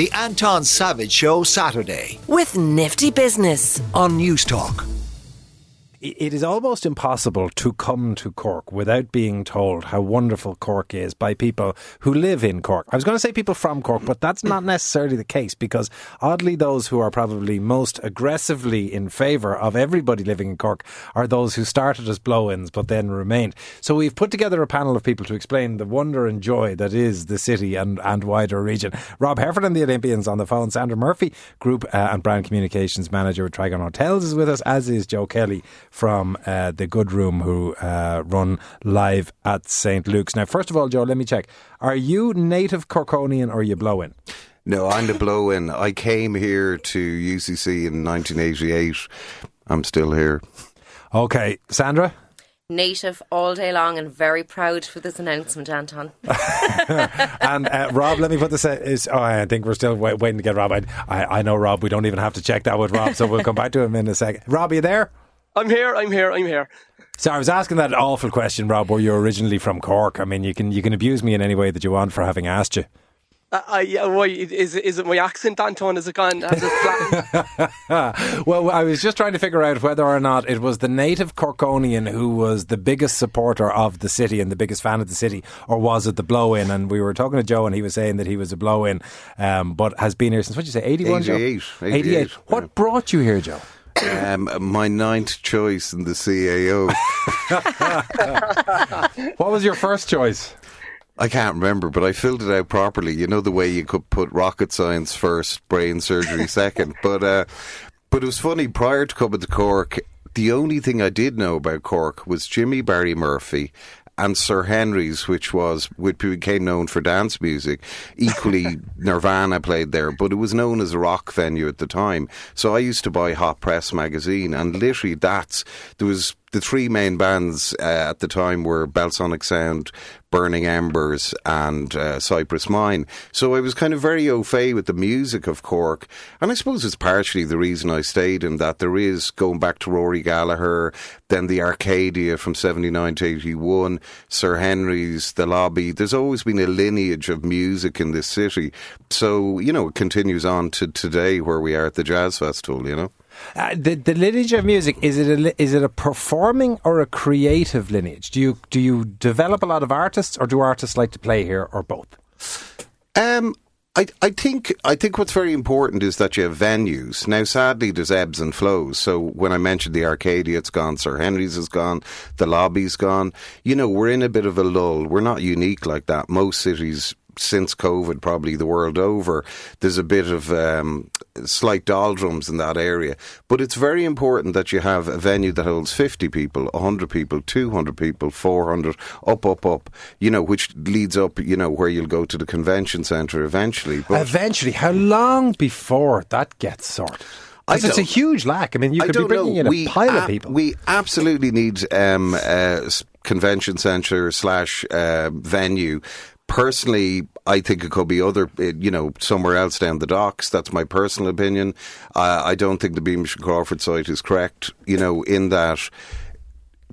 The Anton Savage Show Saturday with Nifty Business. on News Talk. It is almost impossible to come to Cork without being told how wonderful Cork is by people who live in Cork. I was going to say people from Cork, but that's not necessarily the case because oddly, those who are probably most aggressively in favour of everybody living in Cork are those who started as blow ins but then remained. So we've put together a panel of people to explain the wonder and joy that is the city and, and wider region. Rob Heffernan the Olympians on the phone. Sandra Murphy, Group uh, and Brand Communications Manager with Trigon Hotels, is with us, as is Joe Kelly from uh, the Good Room, who uh, run live at St. Luke's. Now, first of all, Joe, let me check. Are you native Corkonian or are you blow in? No, I'm the blow in. I came here to UCC in 1988. I'm still here. Okay, Sandra? native all day long and very proud for this announcement, Anton. and uh, Rob, let me put this. uh, Is oh, I think we're still wait, waiting to get Rob. I, I, I know Rob. We don't even have to check that with Rob, so we'll come back to him in a second. Rob, are you there? I'm here, I'm here, I'm here. So I was asking that awful question, Rob. Were you originally from Cork? I mean, you can you can abuse me in any way that you want for having asked you. Uh, I, yeah, why, is, is it my accent, Anton? Is it gone? Has it? Well, I was just trying to figure out whether or not it was the native Corkonian who was the biggest supporter of the city and the biggest fan of the city, or was it the blow in? And we were talking to Joe, and he was saying that he was a blow in, um, but has been here since what did you say, 81? Joe? 88, 88. 88, What yeah. brought you here, Joe? Um, my ninth choice in the CAO. What was your first choice? I can't remember, but I filled it out properly. You know the way you could put rocket science first, brain surgery second. But uh, but it was funny. Prior to coming to Cork, the only thing I did know about Cork was Jimmy Barry Murphy and Sir Henry's, which was which became known for dance music. Equally, Nirvana played there, but it was known as a rock venue at the time. So I used to buy Hot Press magazine, and literally that's there was the three main bands uh, at the time were Belsonic Sound, Burning Embers, and uh, Cypress Mine. So I was kind of very au fait with the music of Cork, and I suppose it's partially the reason I stayed in that there is going back to Rory Gallagher, then the Arcadia from seventy nine to eighty one, Sir Henry's, the Lobby. There's always been a lineage of music in this city, so you know it continues on to today where we are at the Jazz Festival. You know. Uh, the, the lineage of music is it a, is it a performing or a creative lineage? Do you do you develop a lot of artists, or do artists like to play here, or both? Um, I, I think I think what's very important is that you have venues. Now, sadly, there's ebbs and flows. So when I mentioned the Arcadia, it's gone. Sir Henry's is gone. The lobby's gone. You know, we're in a bit of a lull. We're not unique like that. Most cities since COVID, probably the world over, there's a bit of um, slight doldrums in that area. But it's very important that you have a venue that holds 50 people, 100 people, 200 people, 400, up, up, up, you know, which leads up, you know, where you'll go to the convention centre eventually. But Eventually, how long before that gets sorted? It's a huge lack. I mean, you could be bringing know. in a we pile of people. We absolutely need um, convention centre slash uh, venue. Personally, I think it could be other, uh, you know, somewhere else down the docks. That's my personal opinion. Uh, I don't think the Beamish and Crawford site is correct. You know, in that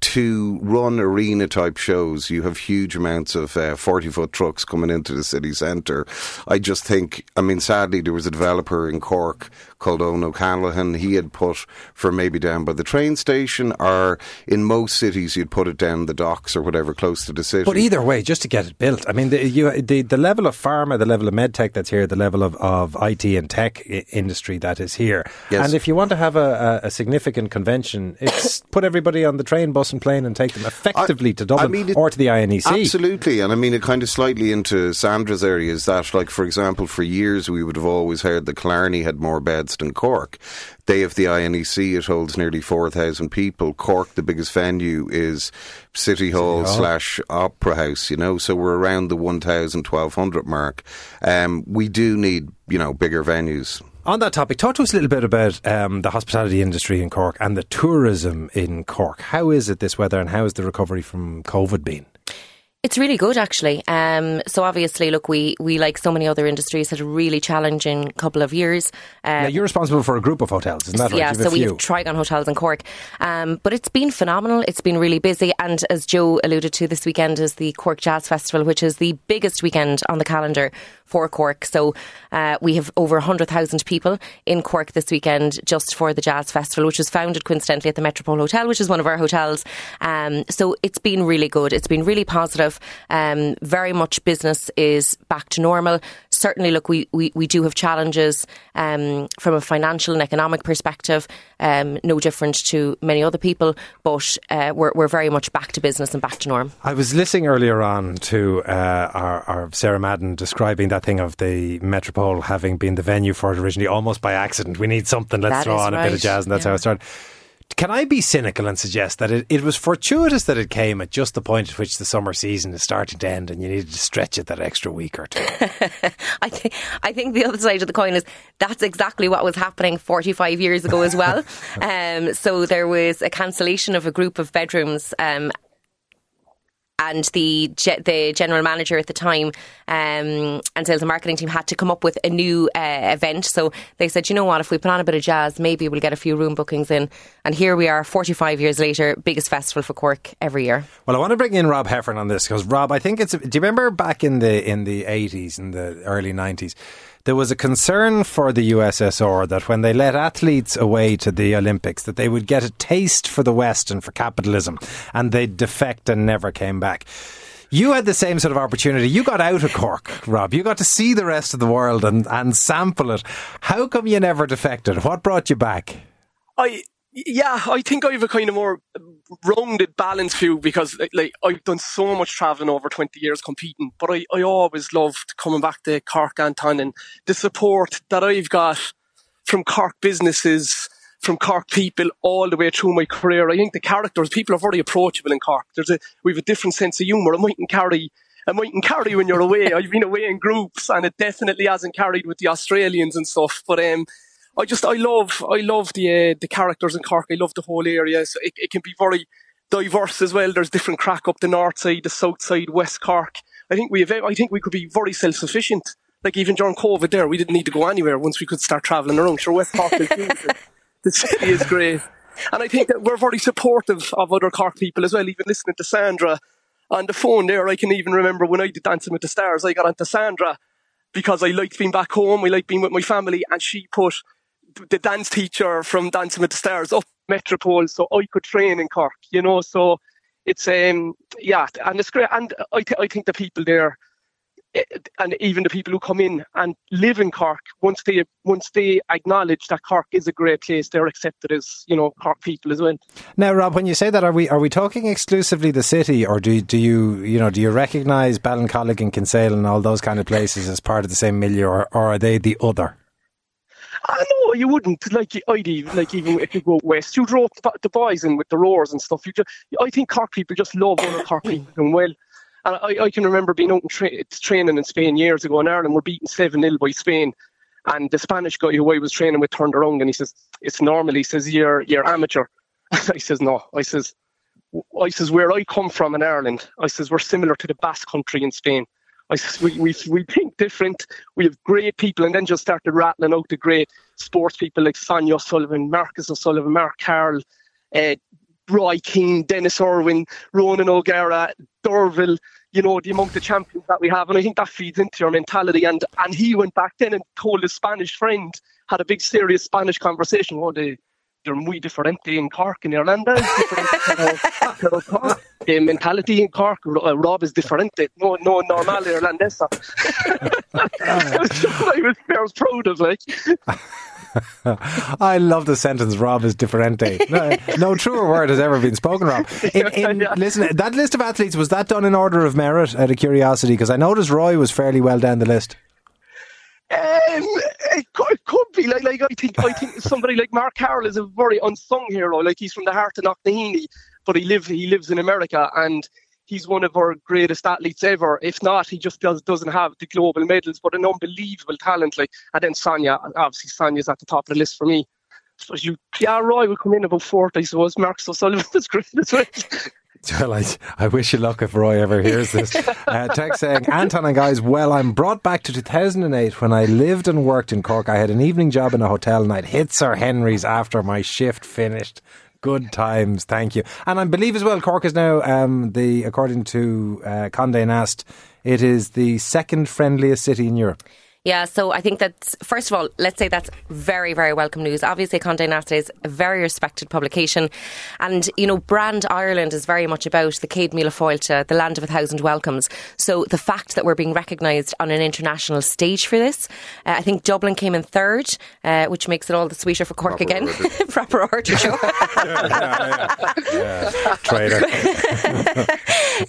to run arena type shows, you have huge amounts of uh, 40 foot trucks coming into the city centre. I just think, I mean, sadly, there was a developer in Cork called Owen O'Callaghan. He had put for maybe down by the train station, or in most cities, you'd put it down the docks or whatever close to the city. But either way, just to get it built, I mean, the, you, the the level of pharma, the level of medtech that's here, the level of, of IT and tech I- industry that is here, Yes. and if you want to have a, a, a significant convention, it's put everybody on the train, bus, and plane, and take them effectively to Dublin mean, it- or to the INEC. Absolutely, and I mean it kind of slightly into Sandra's area is that, like for example, for years we would have always heard that Killarney had more beds than Cork. Day of the INEC; it holds nearly four thousand people. Cork, the biggest venue, is City Hall Hall. slash Opera House. You know, so we're around the 1,000, 1,200 mark. Um, we do need you know bigger venues. On that topic, talk to us a little bit about um, the hospitality industry in Cork and the tourism in Cork. How is it this weather, and how has the recovery from COVID been? It's really good, actually. Um, so obviously, look, we, we like so many other industries had a really challenging couple of years. Uh, you're responsible for a group of hotels, isn't that right? Yeah, so we have Trigon Hotels in Cork. Um, but it's been phenomenal. It's been really busy. And as Joe alluded to, this weekend is the Cork Jazz Festival, which is the biggest weekend on the calendar for Cork. So uh, we have over 100,000 people in Cork this weekend just for the Jazz Festival, which was founded coincidentally at the Metropole Hotel, which is one of our hotels. Um, so it's been really good. It's been really positive. Um, very much business is back to normal. Certainly, look, we, we, we do have challenges um, from a financial and economic perspective, um, no different to many other people, but uh, we're, we're very much back to business and back to norm. I was listening earlier on to uh, our, our Sarah Madden describing that thing of the Metropole having been the venue for it originally, almost by accident. We need something, let's That throw on a bit of jazz, and that's yeah. how it started. Can I be cynical and suggest that it, it was fortuitous that it came at just the point at which the summer season is starting to end and you needed to stretch it that extra week or two? I think I think the other side of the coin is that's exactly what was happening 45 years ago as well. um, so there was a cancellation of a group of bedrooms. Um, and the ge- the general manager at the time um, and sales and marketing team had to come up with a new uh, event. So they said, you know what, if we put on a bit of jazz, maybe we'll get a few room bookings in. And here we are, 45 years later, biggest festival for Cork every year. Well, I want to bring in Rob Heffernan on this because Rob, I think it's. Do you remember back in the in the eighties and the early nineties? There was a concern for the USSR that when they let athletes away to the Olympics, that they would get a taste for the West and for capitalism, and they'd defect and never came back. You had the same sort of opportunity. You got out of Cork, Rob. You got to see the rest of the world and, and sample it. How come you never defected? What brought you back? I yeah, I think I have a kind of more rounded, balanced view because like, I've done so much travelling over twenty years competing, but I, I always loved coming back to Cork, Anton, and the support that I've got from Cork businesses, from Cork people all the way through my career. I think the characters, people are very approachable in Cork. There's a we have a different sense of humour. It mightn't carry. It mightn't carry when you're away. I've been away in groups, and it definitely hasn't carried with the Australians and stuff. But um, I just I love I love the uh, the characters in Cork. I love the whole area. So it, it can be very diverse as well. There's different crack up the north side, the south side, West Cork. I think we have, I think we could be very self sufficient. Like even during COVID, there we didn't need to go anywhere once we could start travelling around. Sure, West Cork the city is great, and I think that we're very supportive of other Cork people as well. Even listening to Sandra on the phone there, I can even remember when I did Dancing with the Stars. I got onto Sandra because I liked being back home. I liked being with my family, and she put the dance teacher from Dancing with the Stars up Metropole, so I could train in Cork. You know, so it's um yeah, and it's great. And I th- I think the people there, eh, and even the people who come in and live in Cork, once they once they acknowledge that Cork is a great place, they're accepted as you know Cork people as well. Now, Rob, when you say that, are we are we talking exclusively the city, or do do you you know do you recognise Ballincollig and Kinsale and all those kind of places as part of the same milieu, or, or are they the other? I know you wouldn't like I'd even like even if you go west, you drove the, the boys in with the roars and stuff. You just, I think Cork people just love other Cork people doing well. And I, I can remember being out and tra- training in Spain years ago in Ireland. We're beaten seven 0 by Spain, and the Spanish guy who I was training with turned around and he says, "It's normal." He says, "You're you're amateur." I says, "No." I says, "I says where I come from in Ireland." I says we're similar to the Basque Country in Spain. I we, we, we think different. We have great people, and then just started rattling out the great sports people like Sonia O'Sullivan, Marcus O'Sullivan, Mark Carroll, uh, Roy Keane, Denis Irwin, Ronan O'Gara, Derval, you know, the amount of champions that we have. And I think that feeds into your mentality. And and he went back then and told his Spanish friend, had a big serious Spanish conversation. Oh, they, they're muy diferente in Cork in Irlanda. Es diferente pero- pero Cork. The mentality in Cork, uh, Rob is diferente. No, no normal irlandesa. I was, I was, I was proud of like. I love the sentence "Rob is differente." No, no truer word has ever been spoken, Rob. In, in, Yeah. Listen, that list of athletes was that done in order of merit? Out of curiosity, because I noticed Roy was fairly well down the list. Um, it, could, it could be like, like I think I think somebody like Mark Carroll is a very unsung hero. Like he's from the heart of Knocknaheeny, but he lives he lives in America and he's one of our greatest athletes ever. If not, he just does doesn't have the global medals, but an unbelievable talent. Like and then Sonia, obviously Sonia's at the top of the list for me. So you, yeah, Roy will come in about fourth, I suppose. Mark O'Sullivan is great as well. Well, I, I wish you luck if Roy ever hears this. Uh, text saying, Anton and guys, well, I'm brought back to 2008 when I lived and worked in Cork. I had an evening job in a hotel and I'd hit Sir Henry's after my shift finished. Good times, thank you. And I believe as well, Cork is now um, the, according to uh, Condé Nast, it is the second friendliest city in Europe. Yeah, so I think that first of all, let's say that's very, very welcome news. Obviously, Condé Nast is a very respected publication, and you know, Brand Ireland is very much about the Céad Míle Fáilte, the land of a thousand welcomes. So the fact that we're being recognised on an international stage for this, uh, I think Dublin came in third, uh, which makes it all the sweeter for Cork Proper again. order. Proper order show. Trader.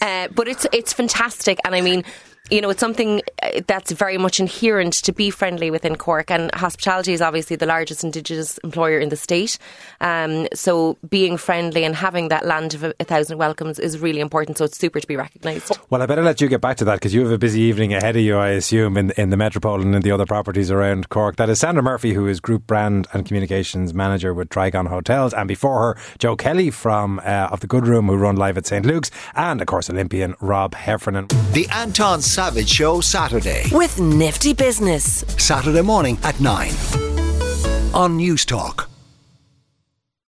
Uh, but it's it's fantastic, and I mean. You know, it's something uh, that's very much inherent to be friendly within Cork, and hospitality is obviously the largest Indigenous employer in the state. Um, so, being friendly and having that land of a, a thousand welcomes is really important. So, it's super to be recognised. Well, I better let you get back to that because you have a busy evening ahead of you, I assume, in, in the Metropole and in the other properties around Cork. That is Sandra Murphy, who is Group Brand and Communications Manager with Trigon Hotels. And before her, Joe Kelly from uh, of the Good Room, who run live at St. Luke's. And, of course, Olympian Rob Heffernan. The Anton Savage Show Saturday. With Nifty Business. Saturday morning at 9. On News Talk.